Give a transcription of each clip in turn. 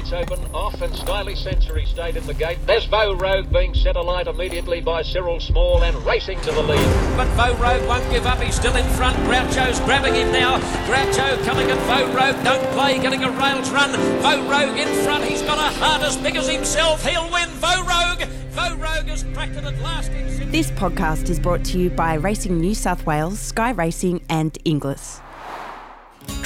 gates open, off, and Stylish Century stayed in the gate. There's Vo Rogue being set alight immediately by Cyril Small and racing to the lead. But Vo Rogue won't give up. He's still in front. Groucho's grabbing him now. Groucho coming at Vo Rogue. Don't play, getting a rails run. Vo Rogue in front. He's got a heart as big as himself. He'll win. Vo Rogue. Vo Rogue has cracked it at last. This podcast is brought to you by Racing New South Wales, Sky Racing, and Inglis.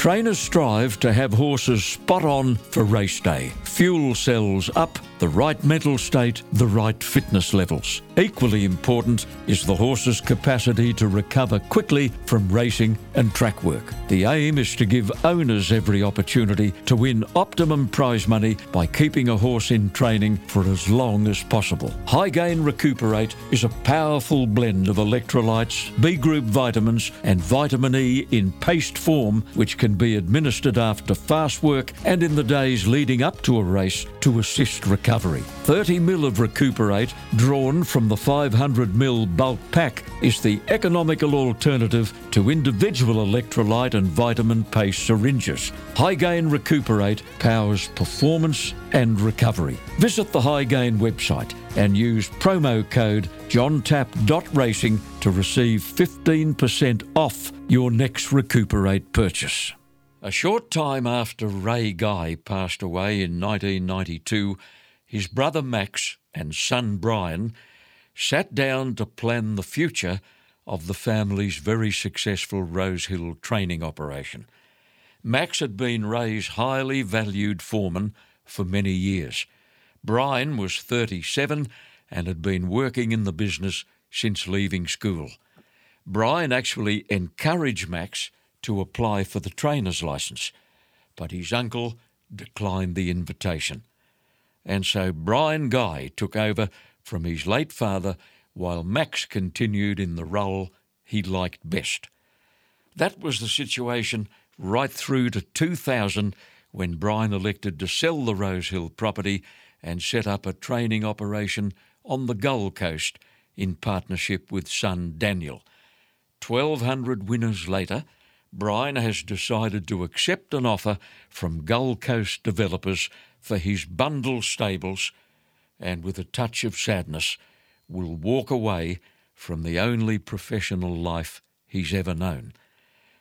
Trainers strive to have horses spot on for race day. Fuel cells up, the right mental state, the right fitness levels. Equally important is the horse's capacity to recover quickly from racing and track work. The aim is to give owners every opportunity to win optimum prize money by keeping a horse in training for as long as possible. High Gain Recuperate is a powerful blend of electrolytes, B group vitamins, and vitamin E in paste form, which can be administered after fast work and in the days leading up to a race to assist recovery. 30 ml of Recuperate, drawn from the 500 ml bulk pack, is the economical alternative to individual electrolyte and vitamin paste syringes. High Gain Recuperate powers performance and recovery. Visit the High Gain website and use promo code johntap.racing to receive 15% off your next Recuperate purchase. A short time after Ray Guy passed away in 1992, his brother Max and son Brian sat down to plan the future of the family's very successful Rosehill training operation. Max had been Ray's highly valued foreman for many years. Brian was 37 and had been working in the business since leaving school. Brian actually encouraged Max to apply for the trainer's license, but his uncle declined the invitation. And so Brian Guy took over from his late father while Max continued in the role he liked best. That was the situation right through to 2000 when Brian elected to sell the Rosehill property and set up a training operation on the Gold Coast in partnership with son Daniel. 1,200 winners later, Brian has decided to accept an offer from Gold Coast developers for his Bundall stables and, with a touch of sadness, will walk away from the only professional life he's ever known.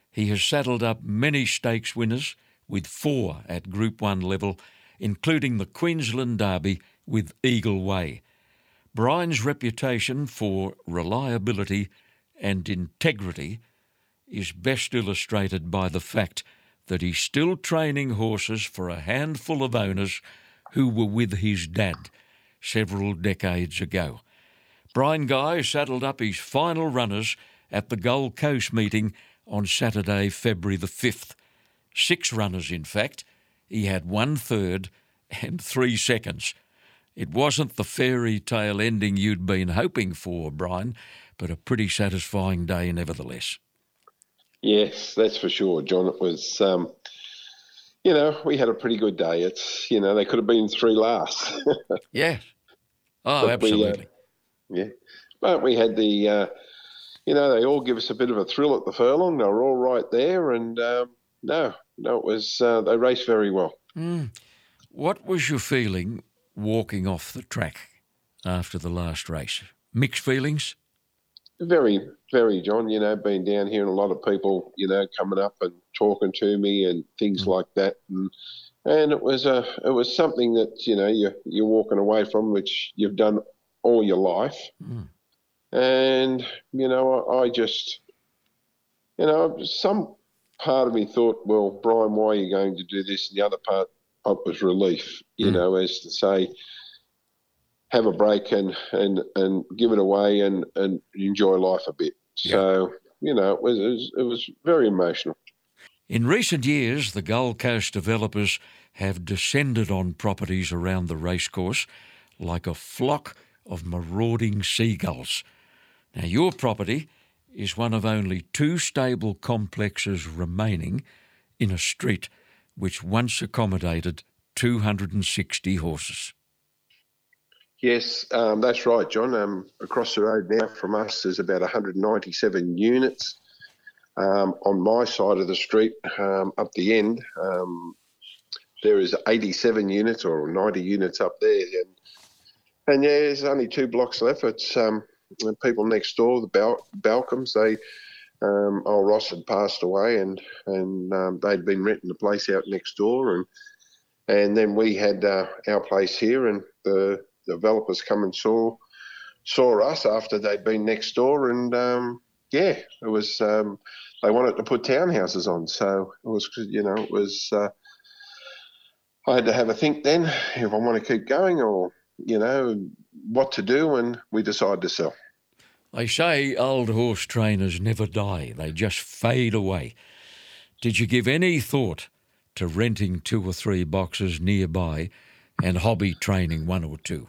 He has saddled up many stakes winners, with four at Group 1 level, including the Queensland Derby with Eagle Way. Brian's reputation for reliability and integrity is best illustrated by the fact that he's still training horses for a handful of owners who were with his dad several decades ago. Brian Guy saddled up his final runners at the Gold Coast meeting on Saturday, February the 5th. Six runners, in fact. He had one third and three seconds. It wasn't the fairy tale ending you'd been hoping for, Brian, but a pretty satisfying day nevertheless. Yes, that's for sure, John. It was, um, you know, we had a pretty good day. It's, you know, they could have been three last. yes. Oh, but absolutely. We, uh, yeah. But we had the, uh, you know, they all give us a bit of a thrill at the furlong. They were all right there. And um, no, no, it was, uh, they raced very well. Mm. What was your feeling walking off the track after the last race? Mixed feelings? Very, very, John. You know, been down here and a lot of people, you know, coming up and talking to me and things mm. like that, and and it was a it was something that you know you you're walking away from which you've done all your life, mm. and you know I, I just, you know, some part of me thought, well, Brian, why are you going to do this? And the other part it was relief, you mm. know, as to say, have a break and and and give it away and and enjoy life a bit. So you know, it was, it was it was very emotional. In recent years, the Gold Coast developers have descended on properties around the racecourse like a flock of marauding seagulls. Now, your property is one of only two stable complexes remaining in a street which once accommodated 260 horses. Yes, um, that's right, John. Um, across the road now from us is about 197 units. Um, on my side of the street, um, up the end, um, there is 87 units or 90 units up there, and and yeah, there's only two blocks left. It's um, the people next door, the Bal- Balcombs. They old Ross had passed away, and and they'd been renting the place out next door, and and then we had uh, our place here, and the developers come and saw saw us after they'd been next door, and um, yeah, it was um, they wanted to put townhouses on, so it was you know it was. Uh, I had to have a think then if I want to keep going or you know what to do, and we decided to sell. They say old horse trainers never die, they just fade away. Did you give any thought to renting two or three boxes nearby and hobby training one or two?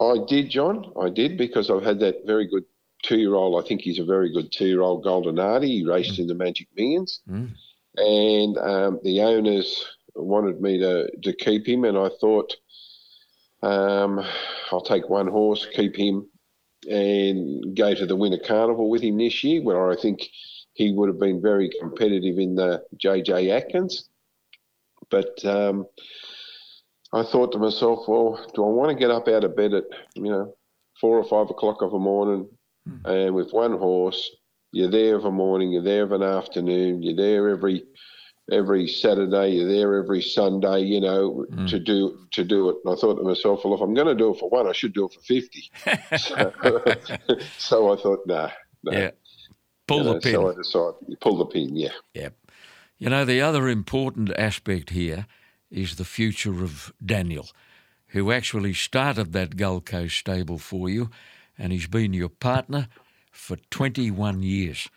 I did, John. I did because I've had that very good two year old. I think he's a very good two year old Golden Goldenardi. He raced mm. in the Magic Millions. Mm. And um, the owners wanted me to, to keep him, and I thought, um, I'll take one horse, keep him, and go to the Winter Carnival with him this year, where I think he would have been very competitive in the JJ Atkins. But um, I thought to myself, well, do I want to get up out of bed at you know four or five o'clock of a morning, hmm. and with one horse, you're there of a morning, you're there of an afternoon, you're there every every Saturday, you're there every Sunday, you know, mm. to do to do it. And I thought to myself, well, if I'm going to do it for one, I should do it for fifty. so, so, I thought, nah, nah. Yeah. Pull you the know, pin. So I decided, pull the pin, yeah. Yep. You know, the other important aspect here is the future of Daniel, who actually started that Gold Coast stable for you, and he's been your partner for 21 years.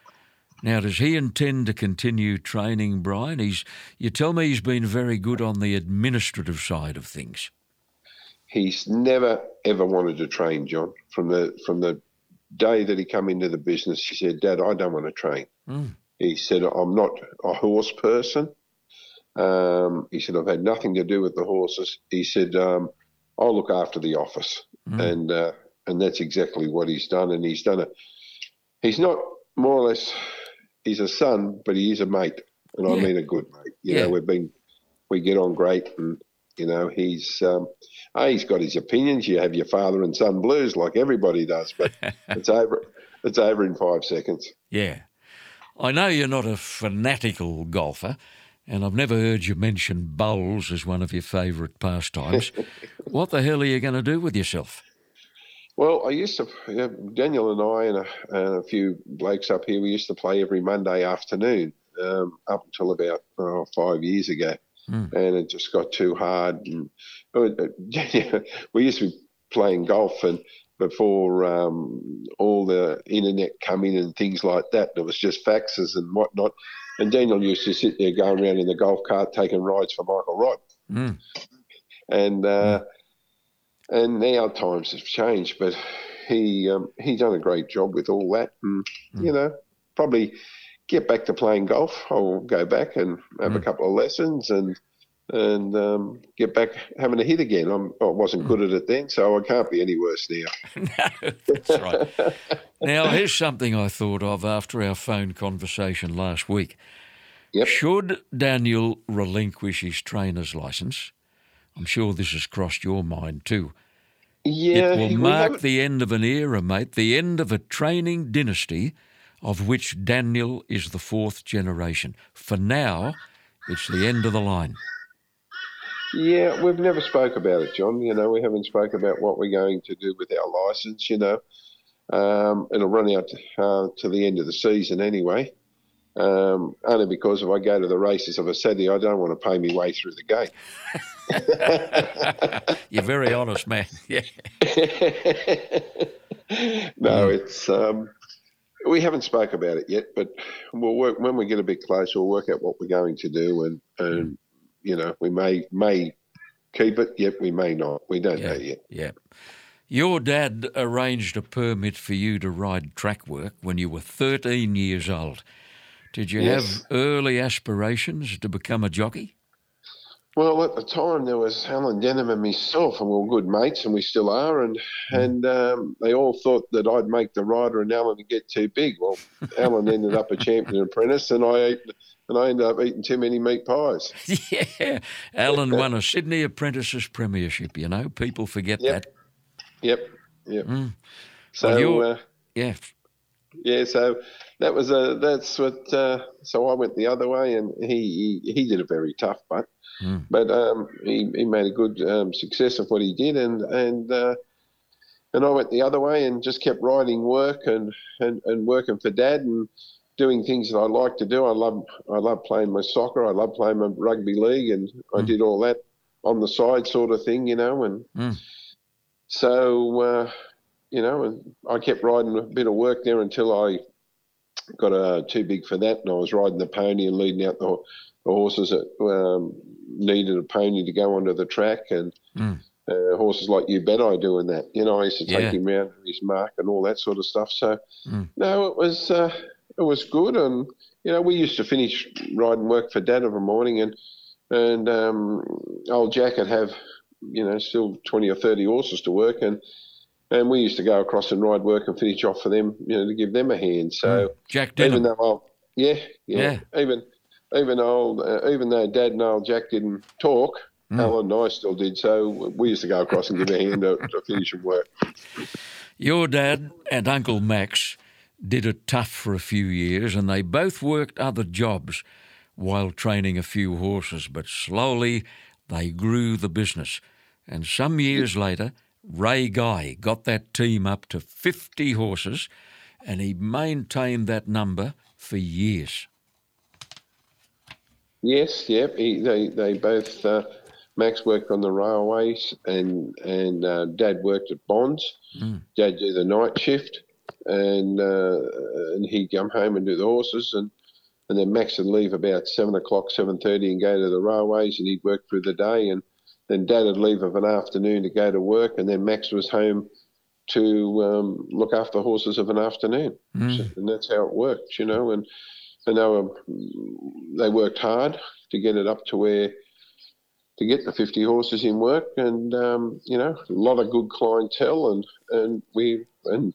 Now, does he intend to continue training Brian? He's, you tell me he's been very good on the administrative side of things. He's never ever wanted to train, John. From the from the day that he come into the business, he said, "Dad, I don't want to train." Mm. He said, "I'm not a horse person." Um, he said, "I've had nothing to do with the horses." He said, um, "I'll look after the office," mm. and uh, and that's exactly what he's done. And he's done it. He's not more or less he's a son, but he is a mate, and yeah. I mean a good mate. You yeah. know, we've been we get on great, and you know he's um, he's got his opinions. You have your father and son blues like everybody does, but it's over. It's over in five seconds. Yeah, I know you're not a fanatical golfer. And I've never heard you mention bowls as one of your favourite pastimes. what the hell are you going to do with yourself? Well, I used to, Daniel and I and a, and a, few blokes up here, we used to play every Monday afternoon um, up until about oh, five years ago. Mm. And it just got too hard. And uh, we used to be playing golf, and before um, all the internet coming and things like that, there was just faxes and whatnot. And Daniel used to sit there going around in the golf cart taking rides for Michael Rodd. Mm. And uh, mm and now times have changed, but he um, he done a great job with all that, and mm. you know probably get back to playing golf. I'll go back and have mm. a couple of lessons and and um, get back having a hit again. I'm, I was not good at it then, so I can't be any worse now. no, that's right. now, here's something I thought of after our phone conversation last week. Yep. Should Daniel relinquish his trainer's license? I'm sure this has crossed your mind too. Yeah, it will mark the end of an era, mate, the end of a training dynasty of which Daniel is the fourth generation. For now, it's the end of the line. Yeah, we've never spoke about it, John. You know, we haven't spoke about what we're going to do with our license. You know, um, it'll run out uh, to the end of the season anyway. Um, only because if I go to the races of a Saturday, I don't want to pay me way through the gate. You're very honest, man. Yeah. no, it's um, we haven't spoke about it yet, but we'll work when we get a bit closer. We'll work out what we're going to do, and and you know we may may keep it, yet we may not. We don't yeah, know yet. Yeah. Your dad arranged a permit for you to ride track work when you were 13 years old. Did you yes. have early aspirations to become a jockey? Well, at the time there was Alan Denham and myself, and we were good mates, and we still are. And mm. and um, they all thought that I'd make the rider and Alan get too big. Well, Alan ended up a champion apprentice, and I and I ended up eating too many meat pies. yeah, Alan won a Sydney Apprentices Premiership. You know, people forget Yep. that. Yep, yep. Mm. So Well, uh, Yeah, yeah, so that was a that's what. Uh, so I went the other way, and he he, he did a very tough butt, Mm. but um, he he made a good um, success of what he did, and and. Uh, and I went the other way and just kept writing work and, and, and working for dad and doing things that I like to do. I love I love playing my soccer. I love playing my rugby league, and I Mm. did all that on the side, sort of thing, you know. And Mm. so uh, you know, and I kept riding a bit of work there until I got uh, too big for that, and I was riding the pony and leading out the, the horses that um, needed a pony to go onto the track, and Mm. uh, horses like you bet I do in that. You know, I used to take Yeah. him round his mark and all that sort of stuff. So Mm. no, it was uh, it was good, and you know, we used to finish riding work for Dad of a morning, and and um, old Jack would have you know still twenty or thirty horses to work, and and we used to go across and ride work and finish off for them, you know, to give them a hand. So Mm. Jack even Denham. though old, yeah, yeah, even even old, uh, even though Dad and old Jack didn't talk. Mm. Alan and I still did, so we used to go across and give a hand to, to finish some work. Your dad and Uncle Max did it tough for a few years, and they both worked other jobs while training a few horses, but slowly they grew the business. And some years later, Ray Guy got that team up to 50 horses, and he maintained that number for years. Yes, yep. He, they they both uh, Max worked on the railways and and uh, Dad worked at Bonds. Mm. Dad do the night shift, and uh, and he'd come home and do the horses, and and then Max would leave about seven o'clock, seven thirty, and go to the railways, and he'd work through the day, and then Dad would leave of an afternoon to go to work, and then Max was home to um, look after the horses of an afternoon, Mm. and that's how it worked, you know, and and they were they worked hard to get it up to where to get the 50 horses in work and um, you know a lot of good clientele and and we and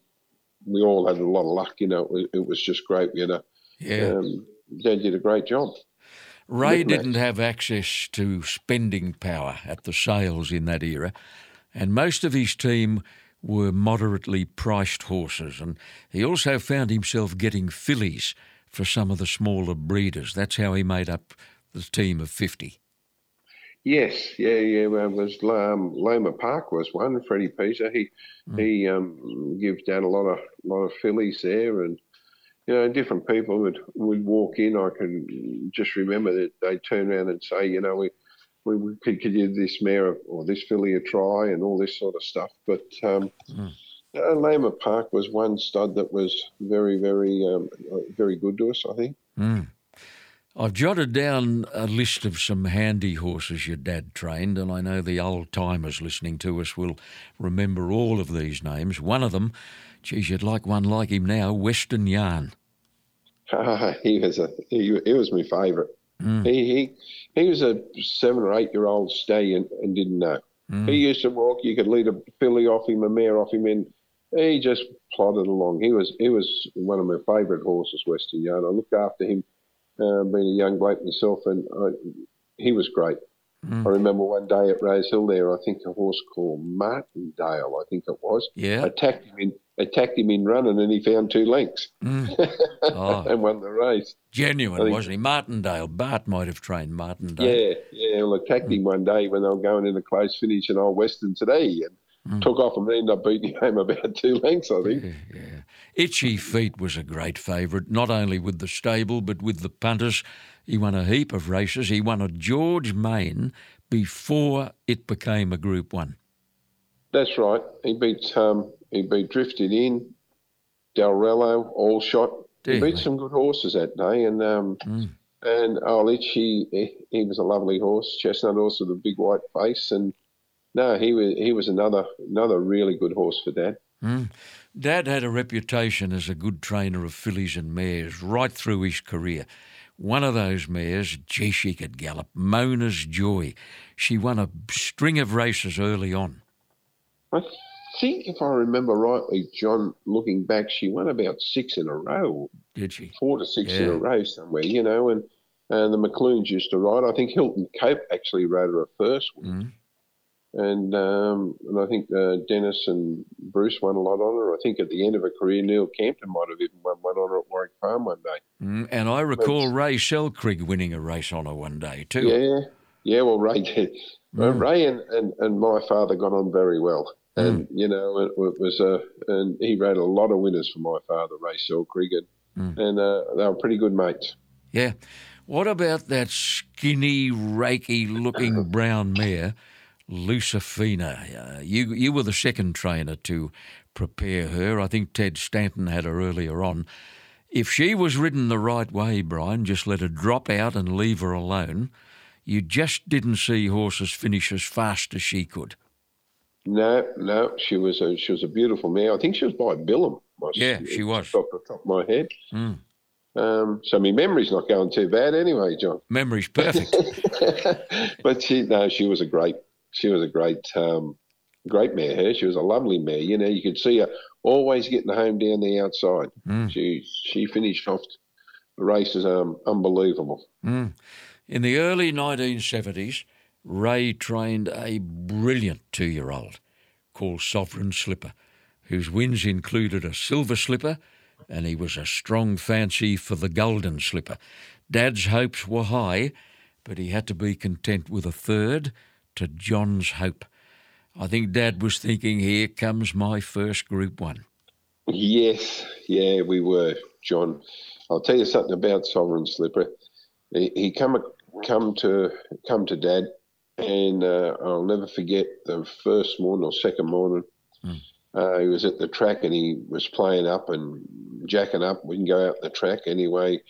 we all had a lot of luck you know it was, it was just great you know Yeah. um, dad did a great job Ray didn't have access to spending power at the sales in that era, and most of his team were moderately priced horses. And he also found himself getting fillies for some of the smaller breeders. That's how he made up the team of 50. Yes, yeah, yeah. Well, was um, Loma Park was one. Freddie Peter, he he um, gives down a lot of lot of fillies there, and you know, different people would would walk in. I can just remember that they turn around and say, you know, we we, we could, could give this mare or this filly a try, and all this sort of stuff. But um, Mm. uh, Loma Park was one stud that was very, very, um, very good to us. I think. Mm. I've jotted down a list of some handy horses your dad trained, and I know the old timers listening to us will remember all of these names. One of them, geez, you'd like one like him now, Western Yarn. he was a he, he was my favourite. Mm. He, he he was a seven or eight year old stallion and didn't know. Mm. He used to walk. You could lead a filly off him, a mare off him, and he just plodded along. He was he was one of my favourite horses, Western Yarn. I looked after him, uh, being a young bloke myself, and I, he was great. Mm. I remember one day at Rose Hill there, I think a horse called Martindale, I think it was, Yeah. attacked him in attacked him in running, and he found two lengths Mm. Oh. and won the race. Genuine, think- wasn't he? Martindale. Bart might have trained Martindale. Yeah, yeah. Well, attacked him one day when they were going in a close finish in Old Western today and Mm. took off and ended up beating him about two lengths, I think. Yeah, yeah. Itchy Feet was a great favourite, not only with the stable but with the punters. He won a heap of races. He won a George Main before it became a Group One. That's right. He beat um, he beat Drifted In, Dalrello, All Shot. He beat some good horses that day, and um, Mm. and Old Itchy, he, he was a lovely horse, chestnut horse with a big white face, and no, he was he was another another really good horse for Dad. Mm. Dad had a reputation as a good trainer of fillies and mares right through his career. One of those mares, gee, she could gallop. Mona's Joy. She won a string of races early on. I think if I remember rightly, John, looking back, she won about six in a row, Did she? four to six in a row somewhere, you know, and and the McLoons used to ride. I think Hilton Cope actually rode her first, Mm. And um, and I think uh, Dennis and Bruce won a lot on her. I think at the end of her career, Neil Campton might have even won one on her at Warwick Farm one day. Mm, and I recall Ray Selkrig winning a race on her one day too. Yeah, yeah. Well, Ray did. Well, Ray and, and, and my father got on very well, and you know it, it was a and he rode a lot of winners for my father, Ray Selkrig, and, and uh, they were pretty good mates. Yeah. What about that skinny, raky looking brown mare, Lucifina? Uh, you you were the second trainer to prepare her. I think Ted Stanton had her earlier on. If she was ridden the right way, Brian, just let her drop out and leave her alone. You just didn't see horses finish as fast as she could. No, no, she was a she was a beautiful mare. I think she was by Billum. Yeah, she was. Off the top of my head. Mm. Um, so my memory's not going too bad anyway, John. Memory's perfect. but she no, she was a great she was a great um, great mare. Her, she was a lovely mare. You know, you could see her always getting home down the outside. Mm. She she finished off the races um, unbelievable. Mm. In the early 1970s, Ray trained a brilliant two year old called Sovereign Slipper, whose wins included a silver slipper, and he was a strong fancy for the golden slipper. Dad's hopes were high, but he had to be content with a third to John's hope. I think Dad was thinking, here comes my first Group One. Yes, yeah, we were, John. I'll tell you something about Sovereign Slipper. He, he come come to come to Dad, and uh, I'll never forget the first morning or second morning. Uh, he was at the track and he was playing up and jacking up. We can go out the track anyway.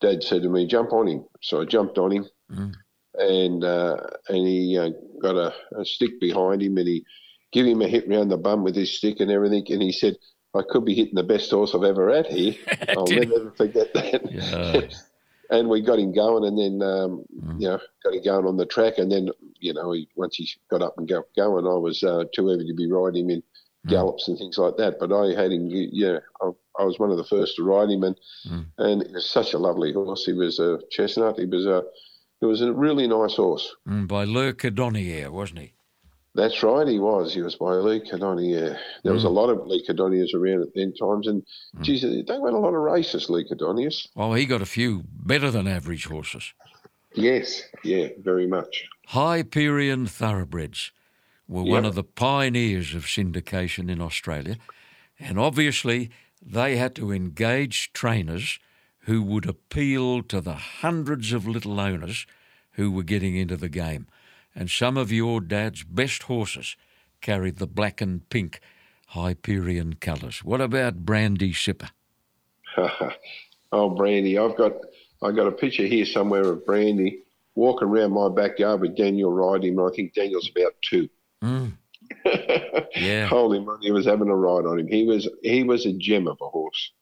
Dad said to me, "Jump on him." So I jumped on him, and uh, and he uh, got a, a stick behind him and he give him a hit round the bum with his stick and everything. And he said, "I could be hitting the best horse I've ever had here." I'll Did never forget that. Yeah. and we got him going, and then um, you know got him going on the track, and then you know he, once he got up and go, going, I was uh, too heavy to be riding him in gallops and things like that. But I had him, yeah, I, I was one of the first to ride him, and and he was such a lovely horse. He was a chestnut. He was a he was a really nice horse. Mm, by Le Cordonnier, wasn't he? That's right, he was. He was by Le Cordonnier. There was a lot of Le Cordonniers around at then times, and geez, they won a lot of races, Le Cordonniers. Well, he got a few better than average horses. Yes, yeah, very much. Hyperion thoroughbreds were one of the pioneers of syndication in Australia, and obviously they had to engage trainers who would appeal to the hundreds of little owners who were getting into the game. And some of your dad's best horses carried the black and pink Hyperion colours. What about Brandy Sipper? oh, Brandy, I've got I got a picture here somewhere of Brandy walking around my backyard with Daniel riding him. I think Daniel's about two. Mm. Yeah. Holy moly, he was having a ride on him. He was he was a gem of a horse.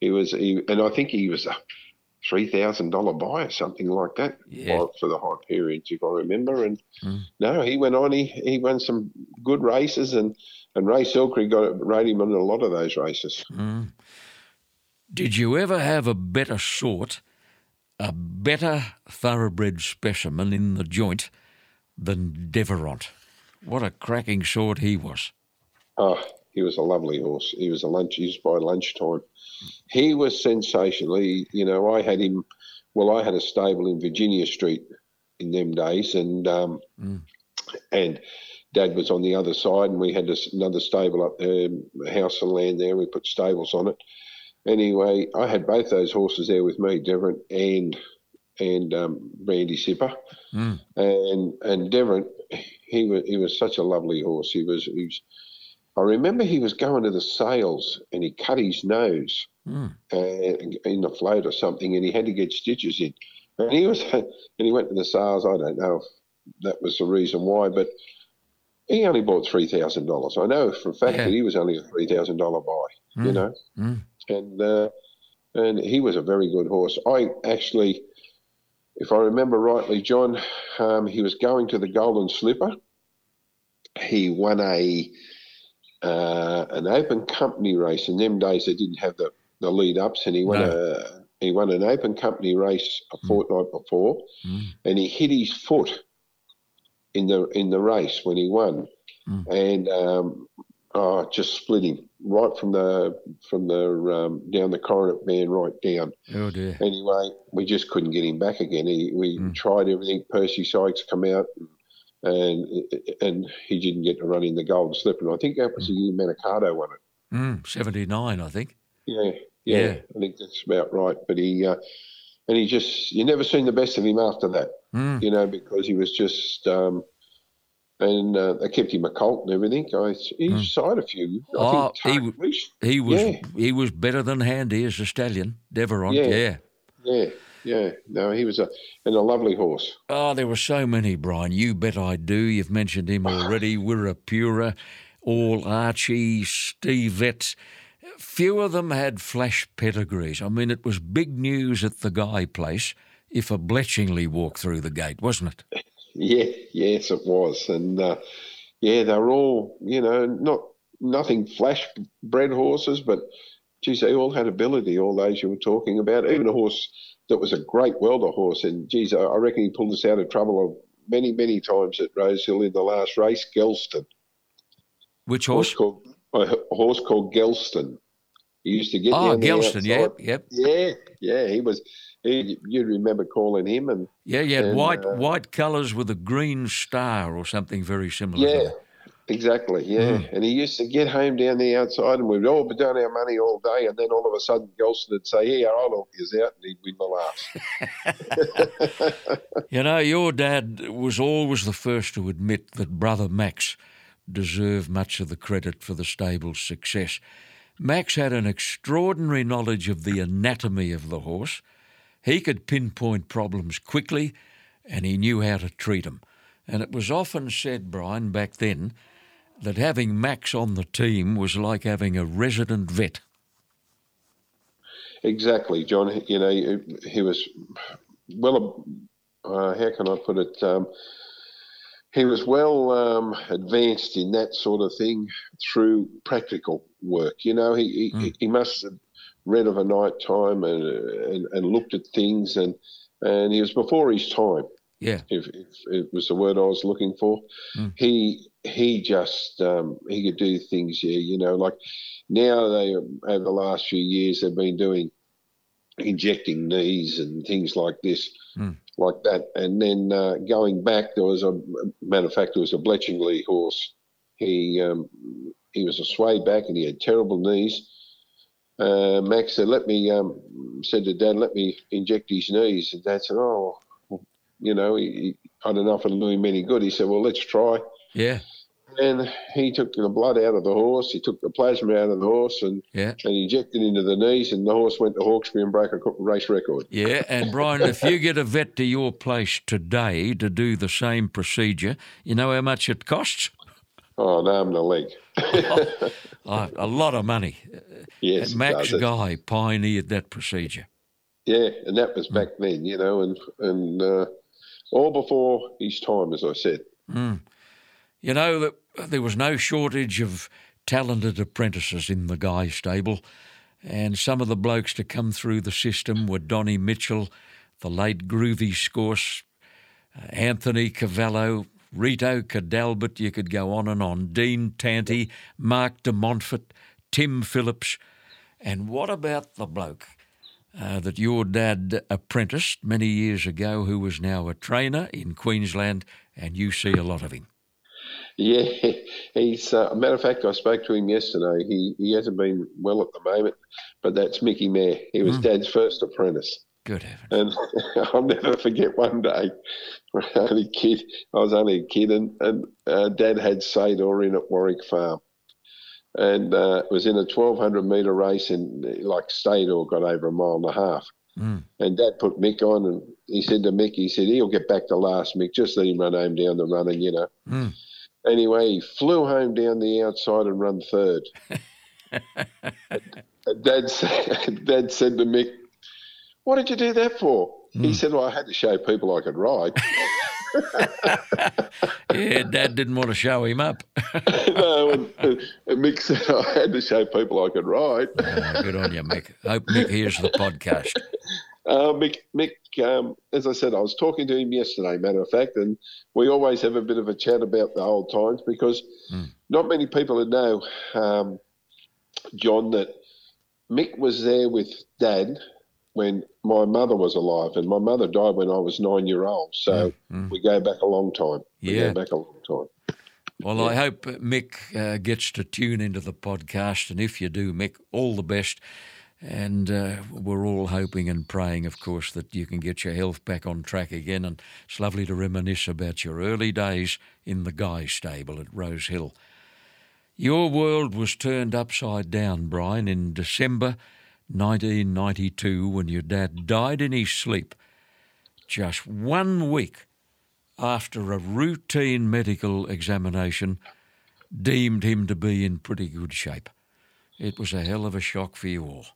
He was, he, and I think he was a three thousand dollar buy or something like that Yeah. for- the high Hyperions, if I remember. And mm. no, he went on. He he won some good races, and and Ray Selkrig rode him in a lot of those races. Mm. Did you ever have a better sort, a better thoroughbred specimen in the joint than Deveront? What a cracking sort he was. Oh, he was a lovely horse. He was a lunch. He was by lunchtime. He was sensational. He, you know, I had him. Well, I had a stable in Virginia Street in them days, and um, and Dad was on the other side, and we had this, another stable up there, a house and land there. We put stables on it. Anyway, I had both those horses there with me, Deverant and and um, Brandy Sipper, and and Deverant. He was he was such a lovely horse. He was he was I remember he was going to the sales and he cut his nose uh, in the float or something, and he had to get stitches in. And he was, and he went to the sales. I don't know if that was the reason why, but he only bought three thousand dollars. I know for a fact Yeah. that he was only a three thousand dollar buy. You know, and uh, and he was a very good horse. I actually, if I remember rightly, John, um, he was going to the Golden Slipper. He won a uh, an open company race. In them days, they didn't have the, the lead ups, and he won No. a he won an open company race a fortnight before, and he hit his foot in the in the race when he won, and um, oh, just split him right from the from the um, down the coronet band right down. Oh dear. Anyway, we just couldn't get him back again. He, we tried everything. Percy Sykes come out, and and and he didn't get to run in the Golden slipper. And I think that was the year Manikato won it. Mm, 79, I think. Yeah, yeah, Yeah. I think that's about right. But he uh, and he just you never seen the best of him after that. Mm. You know, because he was just. Um, and uh, they kept him a colt and everything. I, he signed a few. I Oh, think he He was Yeah. he was better than Handy as a stallion. Deveron, Yeah. yeah. Yeah, yeah. No, he was a and a lovely horse. Oh, there were so many, Brian. You bet I do. You've mentioned him already. Wirrapura, all Archie, Steve Vetts. Few of them had flash pedigrees. I mean, it was big news at the Guy place if a Bletchingley walked through the gate, wasn't it? Yeah, yes, it was, and uh, yeah, they were all you know not nothing flash bred horses, but geez, they all had ability. All those you were talking about, even a horse that was a great welder horse, and geez, I I reckon he pulled us out of trouble many, many times at Rosehill in the last race. Gelston, Which horse horse? called a horse called Gelston. He used to get Oh, down Gelston, yep, outside. yep. Yeah, yeah, he was. He, you remember calling him, and Yeah, yeah, white uh, white colours with a green star or something very similar. Yeah. Exactly. Yeah, hmm. and he used to get home down the outside, and we'd all be doing our money all day, and then all of a sudden, Gelston would say, "Here, I'll help you out," and he'd win the last. You know, your dad was always the first to admit that brother Max deserved much of the credit for the stable's success. Max had an extraordinary knowledge of the anatomy of the horse. He could pinpoint problems quickly and he knew how to treat them. And it was often said, Brian, back then, that having Max on the team was like having a resident vet. exactly, John. You know, he, he was well. Uh, how can I put it? Um, he was well um, advanced in that sort of thing through practical work. You know, he he, he must have read of a night time and, and and looked at things, and and he was before his time. Yeah. if, if it was the word I was looking for. He he just um, he could do things. Yeah, you know, like now they over the last few years they've been doing injecting knees and things like this, like that. And then uh, going back, there was a matter of fact, there was a Bletchingley horse. He um, he was a sway back and he had terrible knees. Uh, Max said, "Let me," um, said to Dad, "Let me inject his knees." And Dad said, "Oh, you know, he, he, I don't know if it'll do him any good." He said, "Well, let's try." Yeah. And he took the blood out of the horse. He took the plasma out of the horse and, Yeah. and injected into the knees. And the horse went to Hawkesbury and broke a race record. Yeah, and Brian, if you get a vet to your place today to do the same procedure, you know how much it costs? Oh, an arm and a leg. Oh, a lot of money. yes, And Max. Guy pioneered that procedure. Yeah, and that was back then, you know, and and uh, all before his time, as I said. Mm. You know that there was no shortage of talented apprentices in the Guy stable, and some of the blokes to come through the system were Donny Mitchell, the late Groovy Scorse, uh, Anthony Cavallo, Rito Cadalbert, you could go on and on, Dean Tanti, Mark de Montfort, Tim Phillips, and what about the bloke uh, that your dad apprenticed many years ago, who was now a trainer in Queensland, and you see a lot of him? Yeah, he's. Uh, a matter of fact, I spoke to him yesterday. He he hasn't been well at the moment, but that's Mickey Mayer. He was Dad's first apprentice. Good heavens. And I'll never forget one day, when I was only a kid. I was only a kid, and, and uh, Dad had Sador in at Warwick Farm, and uh, was in a 1200 metre race, and like stayed or got over a mile and a half. Mm. And Dad put Mick on, and he said to Mick, he said he'll get back to last, Mick. Just let him run home down the running, you know. Mm. Anyway, he flew home down the outside and run third. Dad, said, Dad said to Mick, what did you do that for? He mm. said, well, I had to show people I could ride. yeah, Dad didn't want to show him up. no, and, and, Mick said I had to show people I could ride. oh, good on you, Mick. Hope Mick hears the podcast. Uh, Mick, Mick um, as I said, I was talking to him yesterday, matter of fact, and we always have a bit of a chat about the old times because mm. not many people know, um, John, that Mick was there with Dad when my mother was alive, and my mother died when I was nine year old. So mm. we go back a long time. We yeah. go back a long time. Well, yeah. I hope Mick uh, gets to tune into the podcast, and if you do, Mick, all the best. And uh, we're all hoping and praying, of course, that you can get your health back on track again. And it's lovely to reminisce about your early days in the Guy stable at Rose Hill. Your world was turned upside down, Brian, in December 1992 when your dad died in his sleep, just one week after a routine medical examination deemed him to be in pretty good shape. It was a hell of a shock for you all.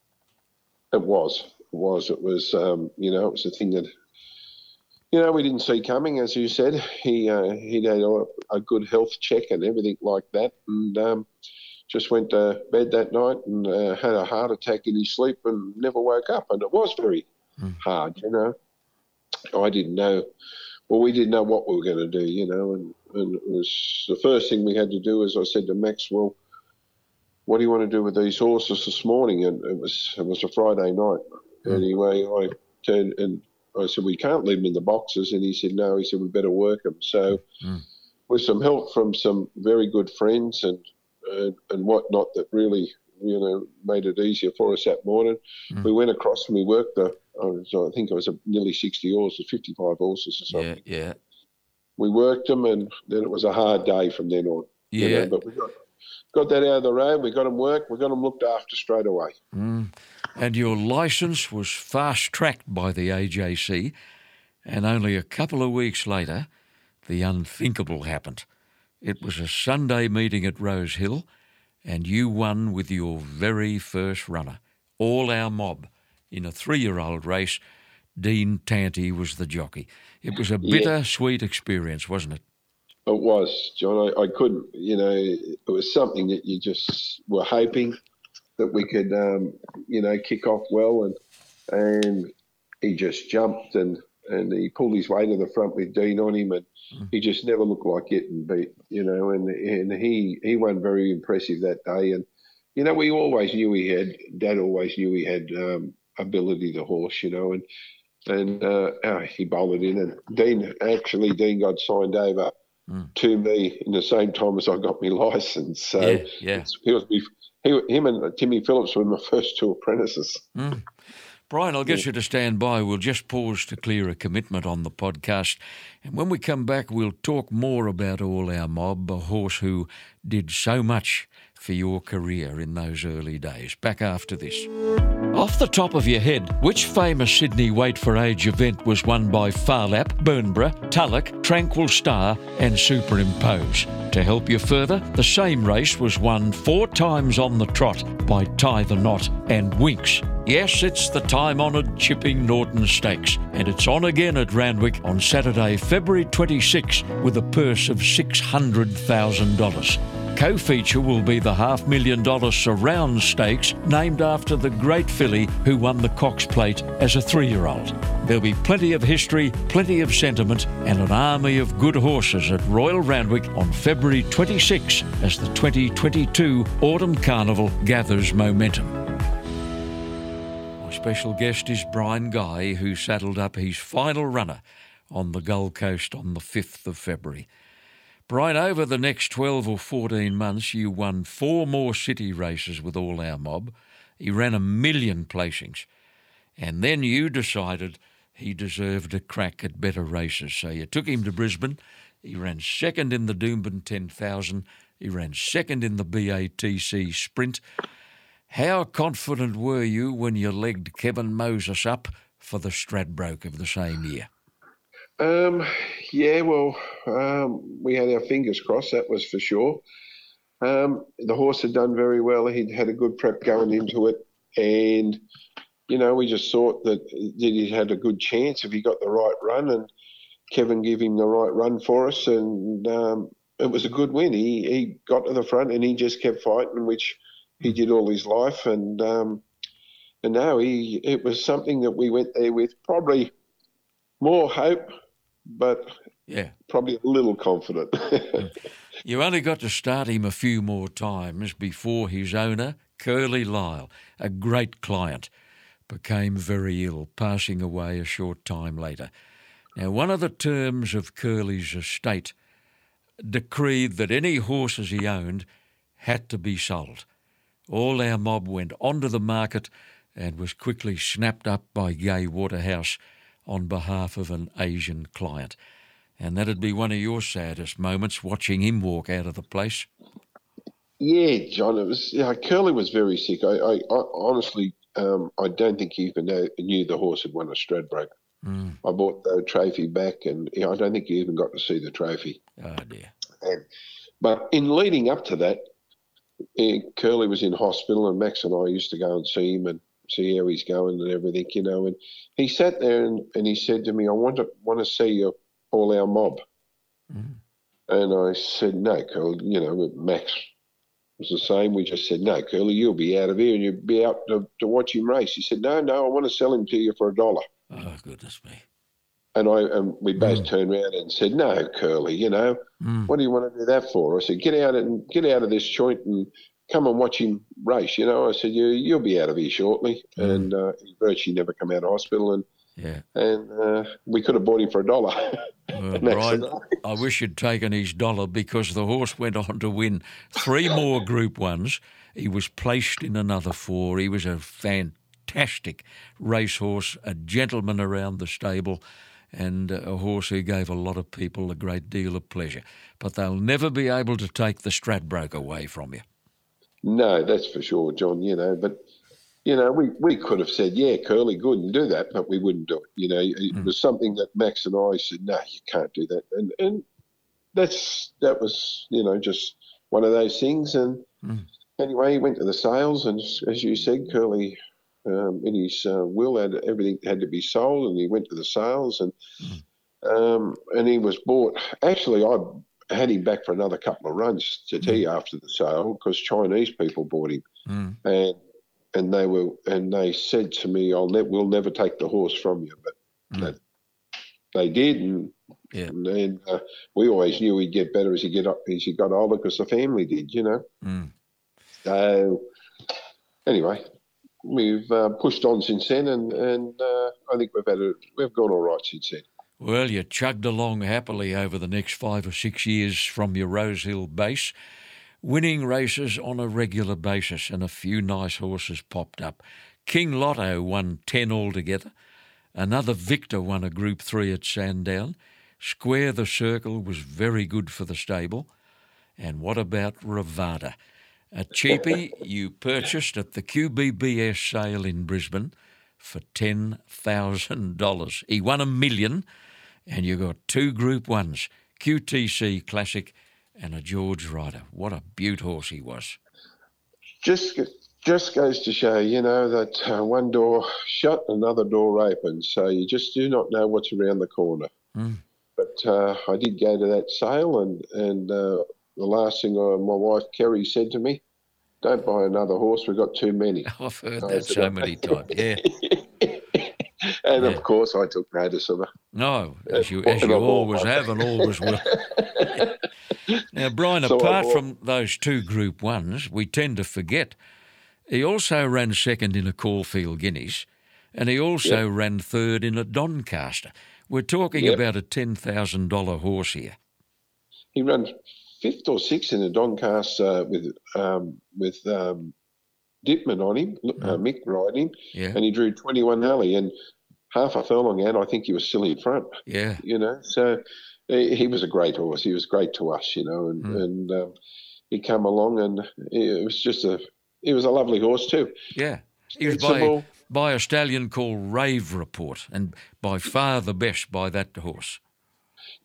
It was. It was. It was. Um, you know, it was a thing that you know we didn't see coming. As you said, he uh, he had a, a, good health check and everything like that, and um, just went to bed that night and uh, had a heart attack in his sleep and never woke up. And it was very mm. hard. You know, I didn't know. Well, we didn't know what we were going to do. You know, and and it was the first thing we had to do. As I said to Maxwell what do you want to do with these horses this morning? And it was it was a Friday night. Mm. Anyway, I turned and I said we can't leave them in the boxes, and he said no. He said we better work them. So, mm. with some help from some very good friends and and, and whatnot, that really you know made it easier for us that morning. Mm. We went across and we worked the. I think it was a nearly sixty horses, fifty-five horses or something. Yeah, yeah. We worked them, and then it was a hard day from then on. Yeah, you know, but we got got that out of the road. We got them work. We got them looked after straight away. Mm. And your licence was fast tracked by the AJC, and only a couple of weeks later, the unthinkable happened. It was a Sunday meeting at Rose Hill, and you won with your very first runner, all our mob, in a three-year-old race. Dean Tanti was the jockey. It was a bitter-sweet yeah. experience, wasn't it? It was, John. I, I, couldn't, you know, it was something that you just were hoping that we could, um, you know, kick off well. And and he just jumped and, and he pulled his way to the front with Dean on him. And mm. he just never looked like getting beat, you know. And, and he, he won very impressive that day. And, you know, we always knew he had, Dad always knew he had um, ability to horse, you know. And, and uh, oh, he bowled it in. And Dean, actually, Dean got signed over mm. to me in the same time as I got my license. So yeah, yeah. he was he, him and Timmy Phillips were my first two apprentices. Mm. Brian, I'll get yeah. you to stand by. We'll just pause to clear a commitment on the podcast. And when we come back, we'll talk more about All Our Mob, a horse who did so much for your career in those early days. Back after this. Off the top of your head, which famous Sydney Weight for Age event was won by Farlap, Lap, Bernborough, Tulloch, Tranquil Star, and Superimpose? To help you further, the same race was won four times on the trot by Tie the Knot and Winx. Yes, it's the time honoured Chipping Norton Stakes, and it's on again at Randwick on Saturday, February 26, with a purse of $600,000. Co feature will be the half million dollar surround stakes named after the great filly who won the Cox Plate as a three year old. There'll be plenty of history, plenty of sentiment, and an army of good horses at Royal Randwick on February 26 as the 2022 Autumn Carnival gathers momentum. My special guest is Brian Guy, who saddled up his final runner on the Gold Coast on the 5th of February. Brian, over the next 12 or 14 months, you won four more city races with All Our Mob. He ran a million placings. And then you decided he deserved a crack at better races. So you took him to Brisbane. He ran second in the Doomben 10,000. He ran second in the BATC Sprint. How confident were you when you legged Kevin Moses up for the Stradbroke of the same year? Um, yeah, well, um, we had our fingers crossed, that was for sure. Um, the horse had done very well. He'd had a good prep going into it. And, you know, we just thought that, that he had a good chance if he got the right run. And Kevin gave him the right run for us, and um, it was a good win. He he got to the front and he just kept fighting, which he did all his life, and um, and now he it was something that we went there with probably more hope, but Yeah. probably a little confident. You only got to start him a few more times before his owner, Curly Lyle, a great client, became very ill, passing away a short time later. Now, one of the terms of Curly's estate decreed that any horses he owned had to be sold. All our mob went onto the market and was quickly snapped up by Gay Waterhouse on behalf of an Asian client. And that'd be one of your saddest moments watching him walk out of the place. Yeah, John, it was. Yeah, Curly was very sick. I, I, I honestly, um, I don't think he even know, knew the horse had won a Stradbroke. Mm. I bought the trophy back, and yeah, I don't think he even got to see the trophy. Oh dear. And, but in leading up to that, eh, Curly was in hospital, and Max and I used to go and see him and see how he's going and everything, you know. And he sat there and, and he said to me, "I want to want to see you, all our mob." Mm. And I said, "No, Curly. You know, Max was the same. We just said, no, Curly, you'll be out of here and you'll be out to, to watch him race." He said, "No, no, I want to sell him to you for a dollar." Oh goodness me. And I and we both turned around and said, "No, Curly, you know, Mm. what do you want to do that for?" I said, "Get out and get out of this joint and come and watch him race." You know, I said, "You you'll be out of here shortly." Mm. And uh, he virtually never come out of hospital, and Yeah. and uh, we could have bought him for a dollar. Well, Brian, I. Wish you'd taken his dollar because the horse went on to win three more Group Ones. He was placed in another four. He was a fantastic racehorse, a gentleman around the stable, and a horse who gave a lot of people a great deal of pleasure. But they'll never be able to take the Stradbroke away from you. No, that's for sure, John. You know, but you know, we, we could have said, yeah, Curly, good, and do that, but we wouldn't do it. You know, it was something that Max and I said, no, you can't do that, and and that's that was you know just one of those things. And Mm. anyway, he went to the sales, and as you said, Curly. Um, in his uh, will, had everything had to be sold, and he went to the sales, and um, and he was bought. Actually, I had him back for another couple of runs to tell you after the sale because Chinese people bought him Mm. and and they were and they said to me, "I'll ne- we'll never take the horse from you," but Mm. that, they did, and Yeah. and then uh, we always knew he'd get better as he get up as he got older because the family did, you know. Mm. So anyway, we've uh, pushed on since then, and and uh, I think we've had a, we've gone all right since then. Well, you chugged along happily over the next five or six years from your Rosehill base, winning races on a regular basis, and a few nice horses popped up. King Lotto won 10 altogether. Another Victor won a Group 3 at Sandown. Square the Circle was very good for the stable. And what about Ravada? A cheapie you purchased at the QBBS sale in Brisbane for $10,000. He won a million, and you got two Group 1s, QTC Classic and a George Ryder. What a beaut horse he was. Just just goes to show, you know, that uh, one door shut, another door opens. So you just do not know what's around the corner. Mm. But uh, I did go to that sale, and and uh, the last thing uh, my wife Kerry said to me, "Don't buy another horse. We've got too many." I've heard that so many times. Yeah. and Yeah. of course, I took notice of her. No, as you as you always have and always will. now, Brian, So apart from those two Group Ones, we tend to forget he also ran second in a Caulfield Guineas, and he also ran third in a Doncaster. We're talking Yep. about a ten thousand dollar horse here. He ran fifth or sixth in a Doncaster with um, with um, Dittman on him, uh, Mick riding, Yeah, and he drew 21 alley and half a furlong out. I think he was still in front. yeah, you know. So he, he was a great horse. He was great to us, you know, and Mm. and um, he came along and it was just a he was a lovely horse too. yeah. He was by, by a stallion called Rave Report, and by far the best by that horse.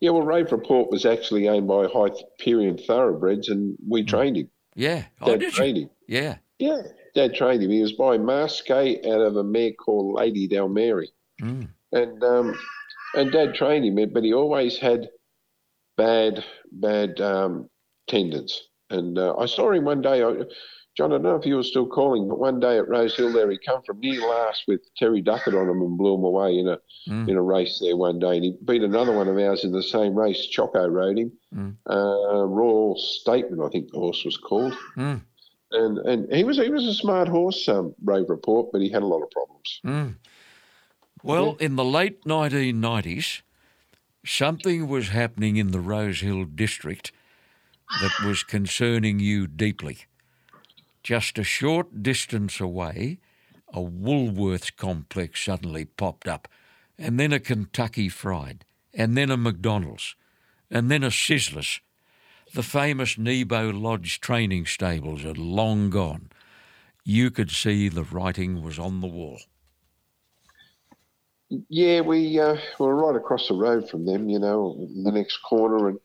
Yeah, well, Rave Report was actually owned by Hyperion Thoroughbreds, and we trained him. Yeah, oh, Dad did trained you? him. Yeah, Yeah, Dad trained him. He was by Masque out of a mare called Lady Del Mary, Mm. and um, and Dad trained him, but he always had bad bad um, tendons. And uh, I saw him one day. I, John, I don't know if you were still calling, but one day at Rose Hill there, he come from near last with Terry Duckett on him and blew him away in a mm. in a race there one day. And he beat another one of ours in the same race. Choco rode him. Mm. Uh, Royal Statement, I think the horse was called. Mm. And and he was he was a smart horse, um, Rave Report, but he had a lot of problems. Well, yeah. in the late 1990s, something was happening in the Rose Hill district that was concerning you deeply. Just a short distance away, a Woolworths complex suddenly popped up, and then a Kentucky Fried, and then a McDonald's, and then a Sizzlers. The famous Nebo Lodge training stables had long gone. You could see the writing was on the wall. Yeah, we uh, were right across the road from them, you know, the next corner, and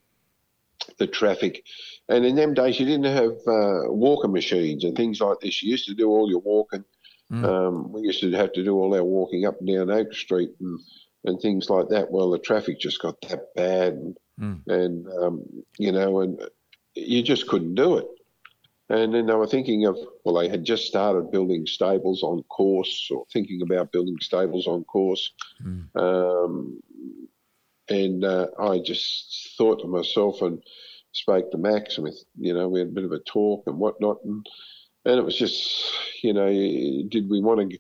the traffic. And in them days, you didn't have uh, walking machines and things like this. You used to do all your walking. Mm. Um, we used to have to do all our walking up and down Oak Street and, and things like that. Well, the traffic just got that bad, and, mm. and um, you know, and you just couldn't do it. And then they were thinking of, well, they had just started building stables on course or thinking about building stables on course. Mm. Um, and uh, I just thought to myself and spoke to Max, and we, you know, we had a bit of a talk and whatnot. And, and it was just, you know, did we want to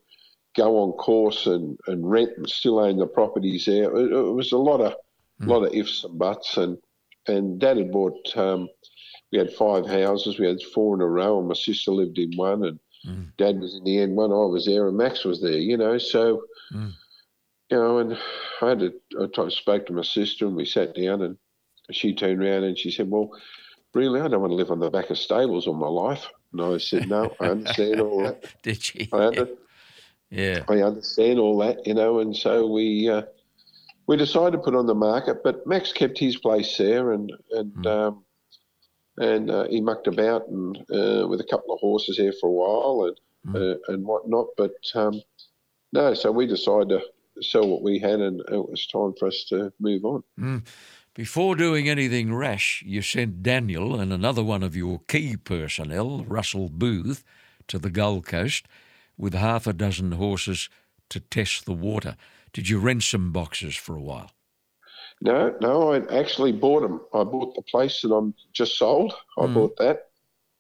go on course and, and rent and still own the properties there? It, it was a lot of, mm. lot of ifs and buts. And, and Dad had bought, um, we had five houses. We had four in a row, and my sister lived in one, and mm. Dad was in the end one. I was there, and Max was there. You know, so mm. you know, and I had to. I spoke to my sister, and we sat down, and she turned around and she said, "Well, really, I don't want to live on the back of stables all my life." And I said, "No, I understand all that." Did she? I under, yeah, I understand all that, you know, and so we. Uh, we decided to put on the market, but Max kept his place there, and and mm. um, and uh, he mucked about and uh, with a couple of horses there for a while and mm. and whatnot. But um, no, so we decided to sell what we had, and it was time for us to move on. Mm. Before doing anything rash, you sent Daniel and another one of your key personnel, Russell Booth, to the Gold Coast with half a dozen horses to test the water. Did you rent some boxes for a while? No, no, I actually bought them. I bought the place that I'm just sold. I mm. bought that.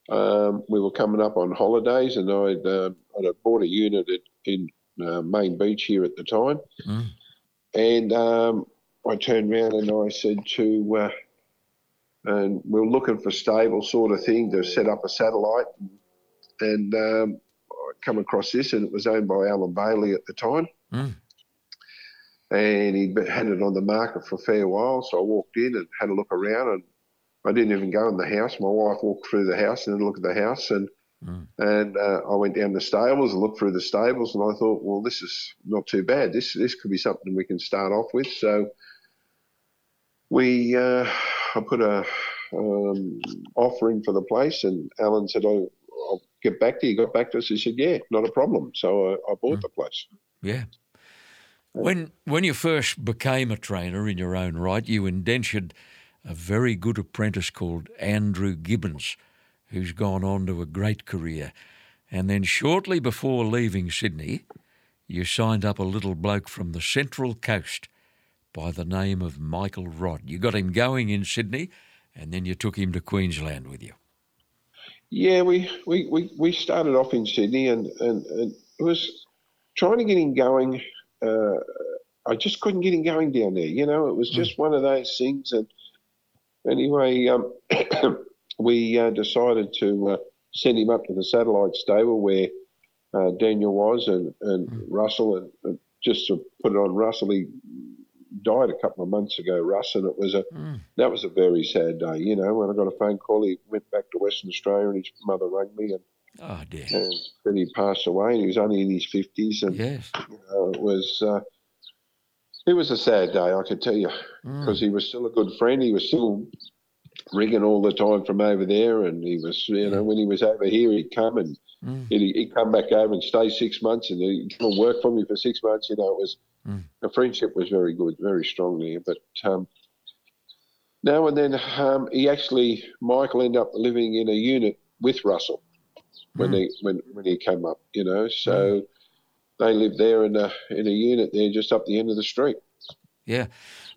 Um, we were coming up on holidays, and I'd, uh, I'd bought a unit at, in uh, Main Beach here at the time. Mm. And um, I turned around and I said to, uh, and we were looking for stable sort of thing to set up a satellite. And, um, I come across this, and it was owned by Alan Bailey at the time. Mm and he'd had it on the market for a fair while. So I walked in and had a look around, and I didn't even go in the house. My wife walked through the house and had a look at the house, and mm. and uh, I went down the stables and looked through the stables, and I thought, well, this is not too bad. This this could be something we can start off with. So we uh, I put a um, offering for the place, and Alan said, oh, I'll get back to you. Got back to us. He said, yeah, not a problem. So I, I bought mm. the place. Yeah. When when you first became a trainer in your own right, you indentured a very good apprentice called Andrew Gibbons, who's gone on to a great career. And then shortly before leaving Sydney, you signed up a little bloke from the Central Coast by the name of Michael Rodd. You got him going in Sydney, and then you took him to Queensland with you. Yeah, we, we, we, we started off in Sydney, and, and, and it was trying to get him going uh, I just couldn't get him going down there. You know, it was hmm. just one of those things. And anyway, um, we uh, decided to uh, send him up to the satellite stable where uh, Daniel was and, and mm. Russell. And, and, just to put it on Russell, he died a couple of months ago, Russ, and it was a mm. that was a very sad day. You know, when I got a phone call, he went back to Western Australia, and his mother rang me and Oh dear. And then he passed away, and he was only in his fifties, and yes. you know, it was uh, it was a sad day, I could tell you, because mm. he was still a good friend. He was still ringing all the time from over there, and he was, you know, when he was over here, he'd come and Mm. He'd, he'd, come back over and stay six months and he'd come work for me for six months. You know, it was mm. the friendship was very good, very strong there. But um, now and then, um, he actually Michael ended up living in a unit with Russell when mm. he when when he came up. You know, so mm. they lived there in a in a unit there just up the end of the street. Yeah,